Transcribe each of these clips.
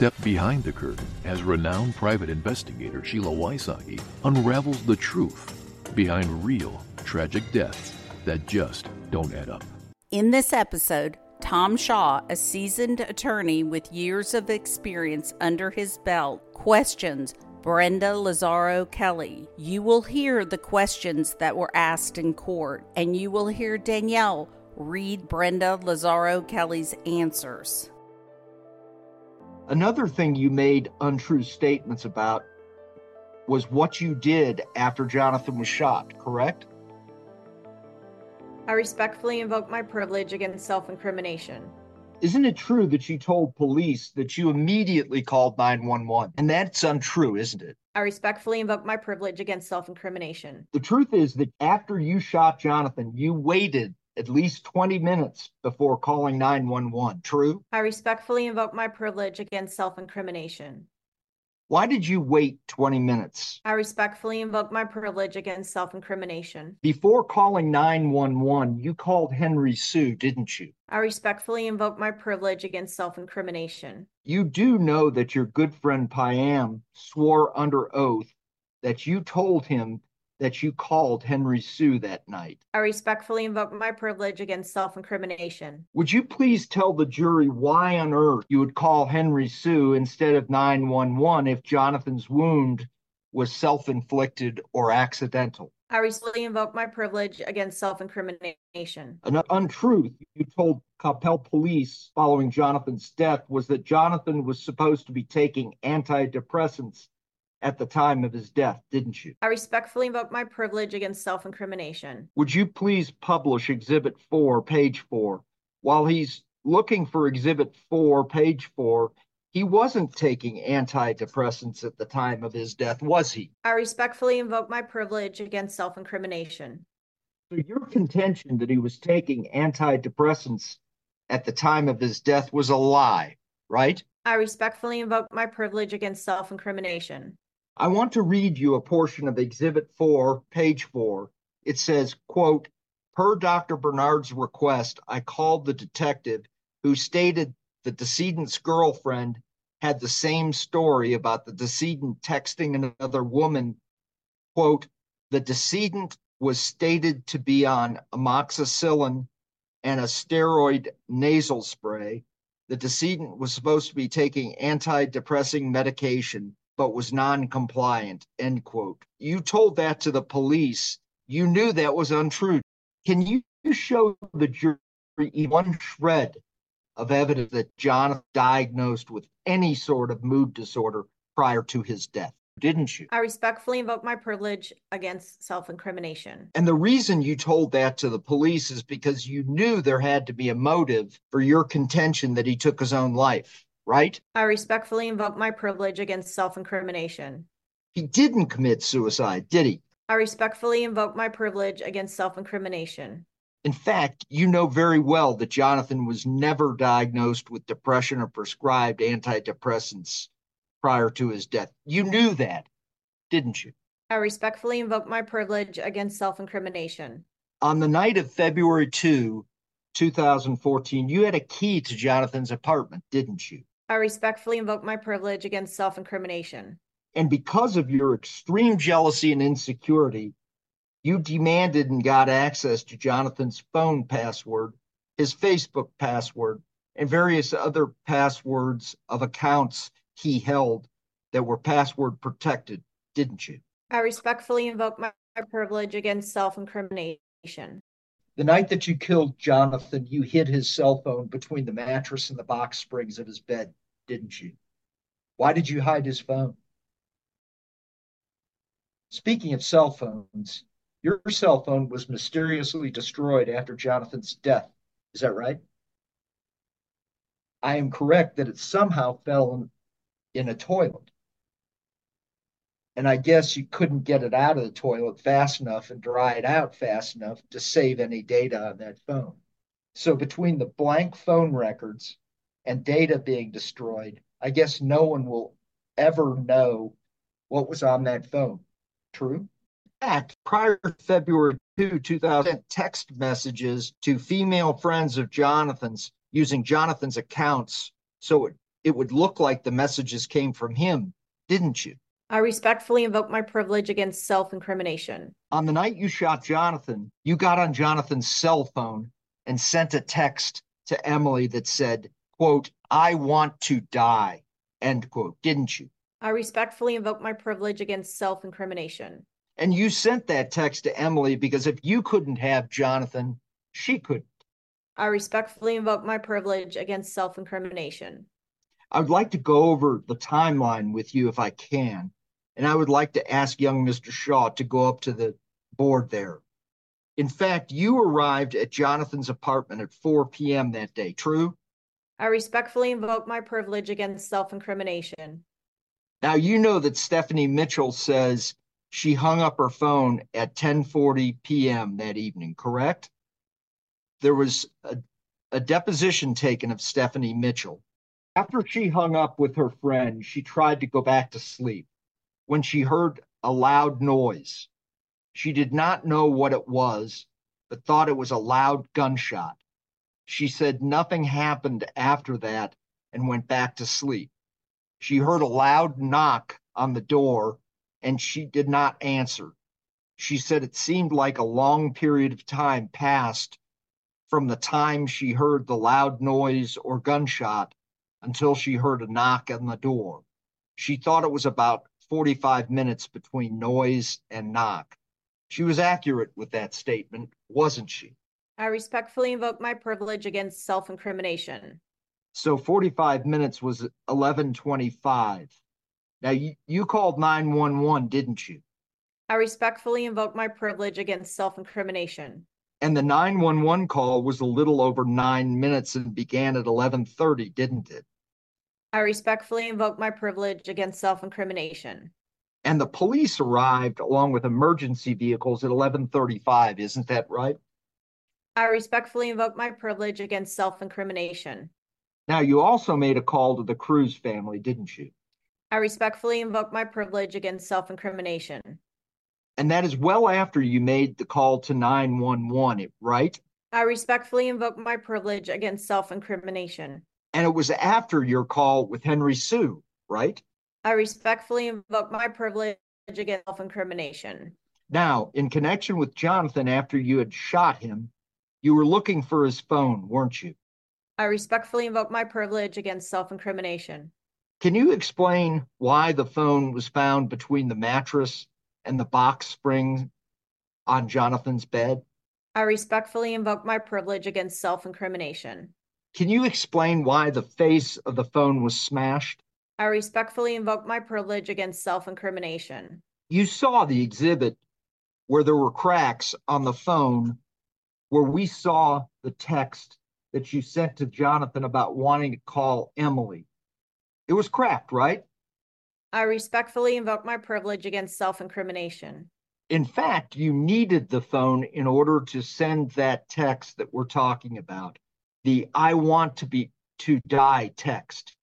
Step behind the curtain as renowned private investigator Sheila Wysocki unravels the truth behind real tragic deaths that just don't add up. In this episode, Tom Shaw, a seasoned attorney with years of experience under his belt, questions Brenda Lazaro Kelley. You will hear the questions that were asked in court, and you will hear Danielle read Brenda Lazaro Kelley's answers. Another thing you made untrue statements about was what you did after Jonathan was shot, correct? I respectfully invoke my privilege against self incrimination. Isn't it true that you told police that you immediately called 911? And that's untrue, isn't it? I respectfully invoke my privilege against self incrimination. The truth is that after you shot Jonathan, you waited at least 20 minutes before calling 911. True? I respectfully invoke my privilege against self incrimination. Why did you wait 20 minutes? I respectfully invoke my privilege against self incrimination. Before calling 911, you called Henry Sue, didn't you? I respectfully invoke my privilege against self incrimination. You do know that your good friend Piam swore under oath that you told him that you called Henry Sue that night. I respectfully invoke my privilege against self incrimination. Would you please tell the jury why on earth you would call Henry Sue instead of 911 if Jonathan's wound was self inflicted or accidental? I respectfully invoke my privilege against self incrimination. An untruth you told Coppell police following Jonathan's death was that Jonathan was supposed to be taking antidepressants at the time of his death, didn't you? I respectfully invoke my privilege against self incrimination. Would you please publish Exhibit 4, page 4? While he's looking for Exhibit 4, page 4, he wasn't taking antidepressants at the time of his death, was he? I respectfully invoke my privilege against self incrimination. So, your contention that he was taking antidepressants at the time of his death was a lie, right? I respectfully invoke my privilege against self incrimination. I want to read you a portion of Exhibit 4, page 4. It says, quote, Per Dr. Bernard's request, I called the detective who stated the decedent's girlfriend had the same story about the decedent texting another woman. Quote, the decedent was stated to be on amoxicillin and a steroid nasal spray. The decedent was supposed to be taking antidepressant medication but was non-compliant end quote. You told that to the police. You knew that was untrue. Can you show the jury one shred of evidence that john diagnosed with any sort of mood disorder prior to his death? Didn't you? I respectfully invoke my privilege against self incrimination. and the reason you told that to the police is because you knew there had to be a motive for your contention that he took his own life right I respectfully invoke my privilege against self incrimination. he didn't commit suicide did he I respectfully invoke my privilege against self incrimination. In fact, you know very well that Jonathan was never diagnosed with depression or prescribed antidepressants prior to his death. You knew that, didn't you? I respectfully invoke my privilege against self incrimination. On the night of February 2, 2014, you had a key to Jonathan's apartment, didn't you? I respectfully invoke my privilege against self incrimination. And because of your extreme jealousy and insecurity, you demanded and got access to Jonathan's phone password, his Facebook password, and various other passwords of accounts he held that were password protected, didn't you? I respectfully invoke my, privilege against self incrimination. The night that you killed Jonathan, you hid his cell phone between the mattress and the box springs of his bed, didn't you? Why did you hide his phone? Speaking of cell phones, your cell phone was mysteriously destroyed after Jonathan's death. Is that right? I am correct that it somehow fell in, in a toilet. And I guess you couldn't get it out of the toilet fast enough and dry it out fast enough to save any data on that phone. So between the blank phone records and data being destroyed, I guess no one will ever know what was on that phone. True? In fact, prior to February 2, 2000, text messages to female friends of Jonathan's using Jonathan's accounts so it it would look like the messages came from him, didn't you? I respectfully invoke my privilege against self incrimination. On the night you shot Jonathan, you got on Jonathan's cell phone and sent a text to Emily that said, quote, I want to die, end quote, didn't you? I respectfully invoke my privilege against self incrimination. And you sent that text to Emily because if you couldn't have Jonathan, she couldn't. I respectfully invoke my privilege against self incrimination. I would like to go over the timeline with you if I can. And I would like to ask young Mr. Shaw to go up to the board there. In fact, you arrived at Jonathan's apartment at 4 p.m. that day, true? I respectfully invoke my privilege against self incrimination. Now you know that Stephanie Mitchell says she hung up her phone at 10:40 p.m. that evening, correct? There was a, a deposition taken of Stephanie Mitchell. After she hung up with her friend, she tried to go back to sleep when she heard a loud noise. She did not know what it was, but thought it was a loud gunshot. She said nothing happened after that and went back to sleep. She heard a loud knock on the door and she did not answer. She said it seemed like a long period of time passed from the time she heard the loud noise or gunshot until she heard a knock on the door. She thought it was about 45 minutes between noise and knock. She was accurate with that statement, wasn't she? I respectfully invoke my privilege against self incrimination. So 45 minutes was 1125. Now you, you called 911, didn't you? I respectfully invoke my privilege against self incrimination. And the 911 call was a little over nine minutes and began at 1130, didn't it? I respectfully invoke my privilege against self incrimination. And the police arrived along with emergency vehicles at 1135, isn't that right? I respectfully invoke my privilege against self incrimination. Now, you also made a call to the Cruz family, didn't you? I respectfully invoke my privilege against self incrimination. And that is well after you made the call to 911, right? I respectfully invoke my privilege against self incrimination. And it was after your call with Henry Sue, right? I respectfully invoke my privilege against self incrimination. Now, in connection with Jonathan, after you had shot him, you were looking for his phone, weren't you? I respectfully invoke my privilege against self incrimination. Can you explain why the phone was found between the mattress and the box spring on Jonathan's bed? I respectfully invoke my privilege against self incrimination. Can you explain why the face of the phone was smashed? I respectfully invoke my privilege against self incrimination. You saw the exhibit where there were cracks on the phone where we saw the text that you sent to Jonathan about wanting to call Emily. It was cracked, right? I respectfully invoke my privilege against self incrimination. In fact, you needed the phone in order to send that text that we're talking about, the I want to be to die text,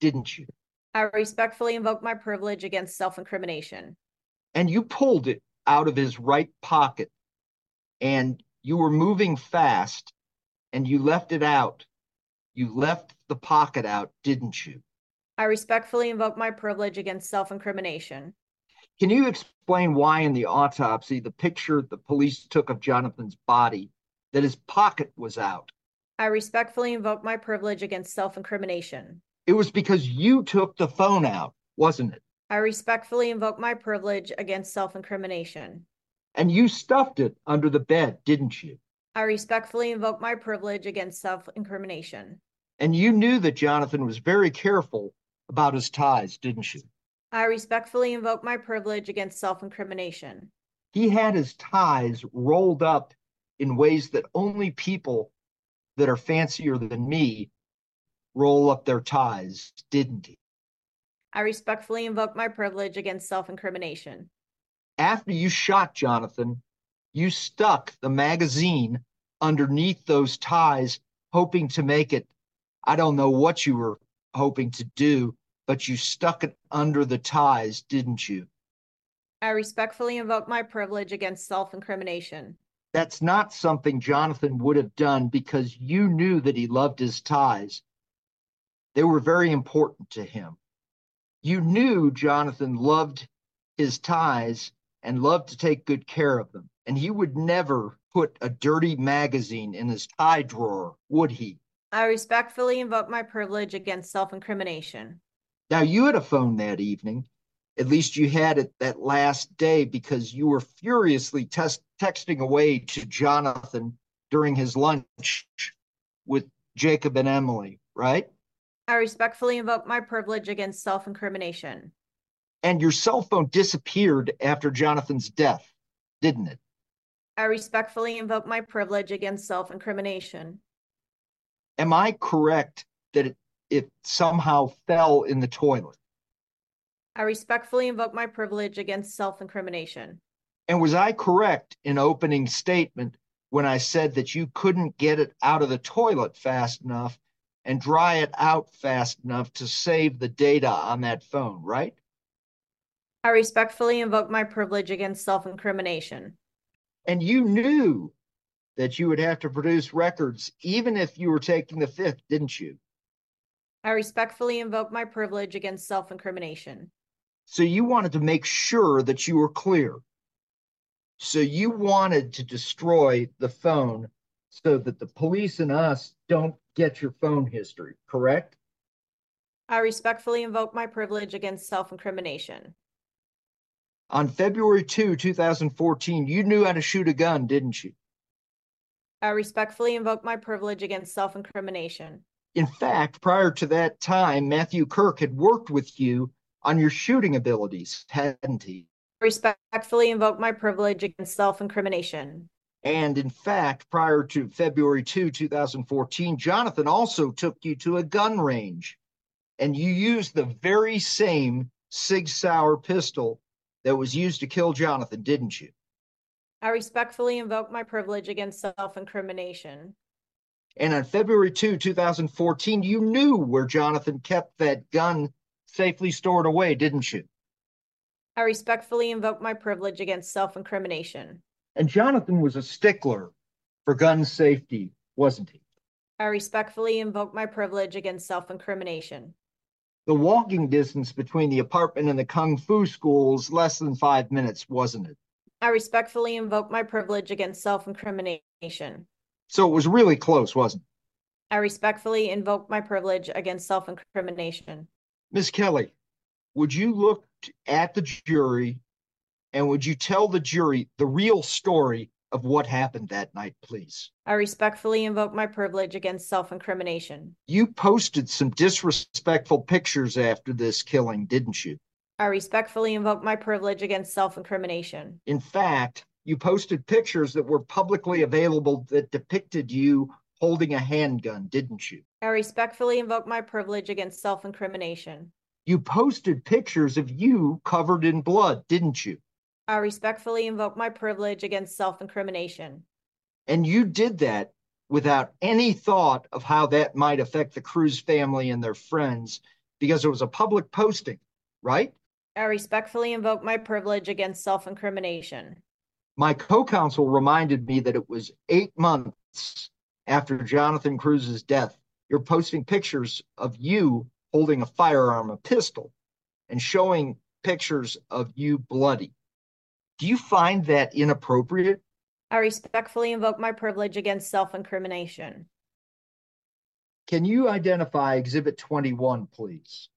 didn't you? I respectfully invoke my privilege against self incrimination. And you pulled it out of his right pocket and you were moving fast and you left it out. You left the pocket out, didn't you? I respectfully invoke my privilege against self incrimination. Can you explain why in the autopsy, the picture the police took of Jonathan's body, that his pocket was out? I respectfully invoke my privilege against self incrimination. It was because you took the phone out, wasn't it? I respectfully invoke my privilege against self incrimination. And you stuffed it under the bed, didn't you? I respectfully invoke my privilege against self incrimination. And you knew that Jonathan was very careful about his ties, didn't you? I respectfully invoke my privilege against self incrimination. He had his ties rolled up in ways that only people that are fancier than me roll up their ties, didn't he? I respectfully invoke my privilege against self incrimination. After you shot Jonathan, you stuck the magazine underneath those ties, hoping to make it. I don't know what you were hoping to do, but you stuck it under the ties, didn't you? I respectfully invoke my privilege against self incrimination. That's not something Jonathan would have done because you knew that he loved his ties. They were very important to him. You knew Jonathan loved his ties and loved to take good care of them. And he would never put a dirty magazine in his tie drawer, would he? I respectfully invoke my privilege against self incrimination. Now, you had a phone that evening. At least you had it that last day because you were furiously test- texting away to Jonathan during his lunch with Jacob and Emily, right? I respectfully invoke my privilege against self incrimination. And your cell phone disappeared after Jonathan's death, didn't it? I respectfully invoke my privilege against self incrimination. Am I correct that it, it somehow fell in the toilet? I respectfully invoke my privilege against self incrimination. And was I correct in opening statement when I said that you couldn't get it out of the toilet fast enough and dry it out fast enough to save the data on that phone, right? I respectfully invoke my privilege against self incrimination. And you knew that you would have to produce records even if you were taking the fifth, didn't you? I respectfully invoke my privilege against self incrimination. So you wanted to make sure that you were clear. So you wanted to destroy the phone so that the police and us don't get your phone history, correct? I respectfully invoke my privilege against self incrimination. On February 2, 2014, you knew how to shoot a gun, didn't you? I respectfully invoke my privilege against self incrimination. In fact, prior to that time, Matthew Kirk had worked with you on your shooting abilities, hadn't he? Respectfully invoke my privilege against self incrimination. And in fact, prior to February 2, 2014, Jonathan also took you to a gun range and you used the very same Sig Sauer pistol that was used to kill Jonathan, didn't you? I respectfully invoke my privilege against self incrimination. And on February 2, 2014, you knew where Jonathan kept that gun safely stored away, didn't you? I respectfully invoke my privilege against self incrimination. And Jonathan was a stickler for gun safety, wasn't he? I respectfully invoke my privilege against self incrimination. The walking distance between the apartment and the Kung Fu school is less than five minutes, wasn't it? I respectfully invoke my privilege against self incrimination. So it was really close, wasn't it? I respectfully invoke my privilege against self incrimination. Miss Kelley, would you look at the jury and would you tell the jury the real story of what happened that night, please? I respectfully invoke my privilege against self incrimination. You posted some disrespectful pictures after this killing, didn't you? I respectfully invoke my privilege against self incrimination. In fact, you posted pictures that were publicly available that depicted you holding a handgun, didn't you? I respectfully invoke my privilege against self incrimination. You posted pictures of you covered in blood, didn't you? I respectfully invoke my privilege against self incrimination. And you did that without any thought of how that might affect the Cruz family and their friends because it was a public posting, right? I respectfully invoke my privilege against self incrimination. My co counsel reminded me that it was eight months after Jonathan Cruz's death. You're posting pictures of you holding a firearm, a pistol, and showing pictures of you bloody. Do you find that inappropriate? I respectfully invoke my privilege against self incrimination. Can you identify Exhibit 21, please?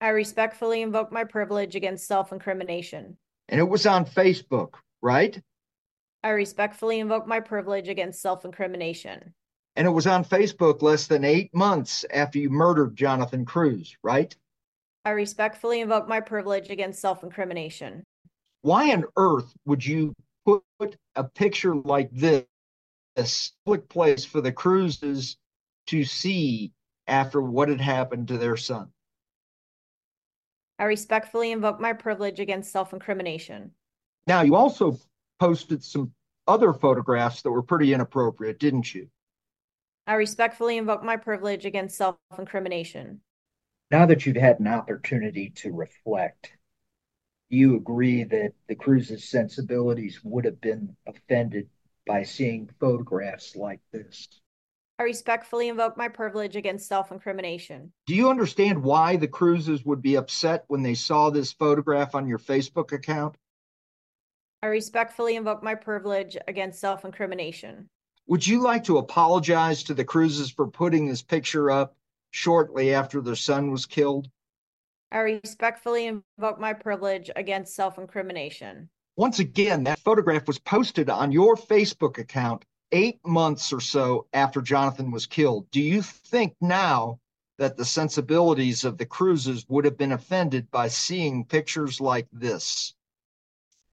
I respectfully invoke my privilege against self incrimination. And it was on Facebook, right? I respectfully invoke my privilege against self incrimination. And it was on Facebook less than eight months after you murdered Jonathan Cruz, right? I respectfully invoke my privilege against self incrimination. Why on earth would you put a picture like this, a public place for the Cruzes to see after what had happened to their son? I respectfully invoke my privilege against self incrimination. Now, you also posted some other photographs that were pretty inappropriate, didn't you? I respectfully invoke my privilege against self incrimination. Now that you've had an opportunity to reflect, do you agree that the Cruz's sensibilities would have been offended by seeing photographs like this? I respectfully invoke my privilege against self incrimination. Do you understand why the Cruzes would be upset when they saw this photograph on your Facebook account? I respectfully invoke my privilege against self incrimination. Would you like to apologize to the Cruzes for putting this picture up shortly after their son was killed? I respectfully invoke my privilege against self incrimination. Once again, that photograph was posted on your Facebook account eight months or so after Jonathan was killed. Do you think now that the sensibilities of the Cruzes would have been offended by seeing pictures like this?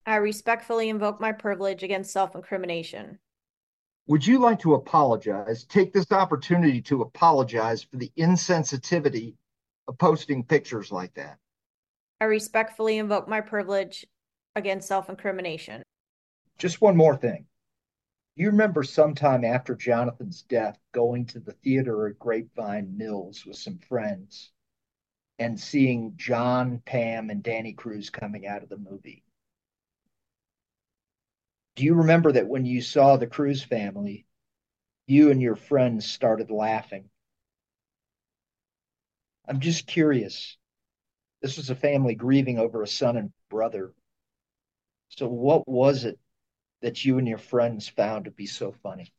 I respectfully invoke my privilege against self incrimination. Would you like to apologize? Take this opportunity to apologize for the insensitivity posting pictures like that. I respectfully invoke my privilege against self incrimination. Just one more thing. You remember sometime after Jonathan's death going to the theater at Grapevine Mills with some friends and seeing John, Pam, and Danny Cruz coming out of the movie. Do you remember that when you saw the Cruz family, you and your friends started laughing? I'm just curious. This was a family grieving over a son and brother. So, what was it that you and your friends found to be so funny?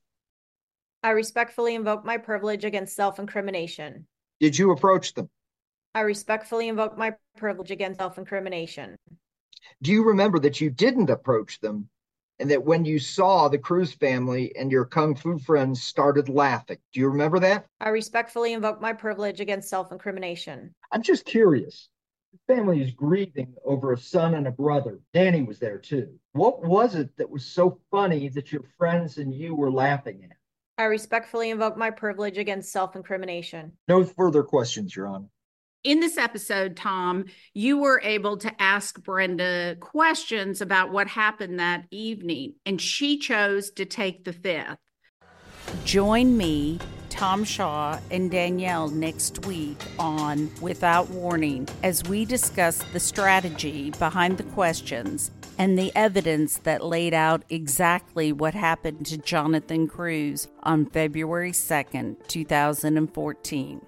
I respectfully invoke my privilege against self incrimination. Did you approach them? I respectfully invoke my privilege against self incrimination. Do you remember that you didn't approach them and that when you saw the Cruz family and your Kung Fu friends started laughing? Do you remember that? I respectfully invoke my privilege against self incrimination. I'm just curious. The family is grieving over a son and a brother. Danny was there too. What was it that was so funny that your friends and you were laughing at? I respectfully invoke my privilege against self incrimination. No further questions, Your Honor. In this episode, Tom, you were able to ask Brenda questions about what happened that evening, and she chose to take the fifth. Join me, Tom Shaw, and Danielle next week on Without Warning as we discuss the strategy behind the questions and the evidence that laid out exactly what happened to Jonathan Cruz on February 2nd, 2014.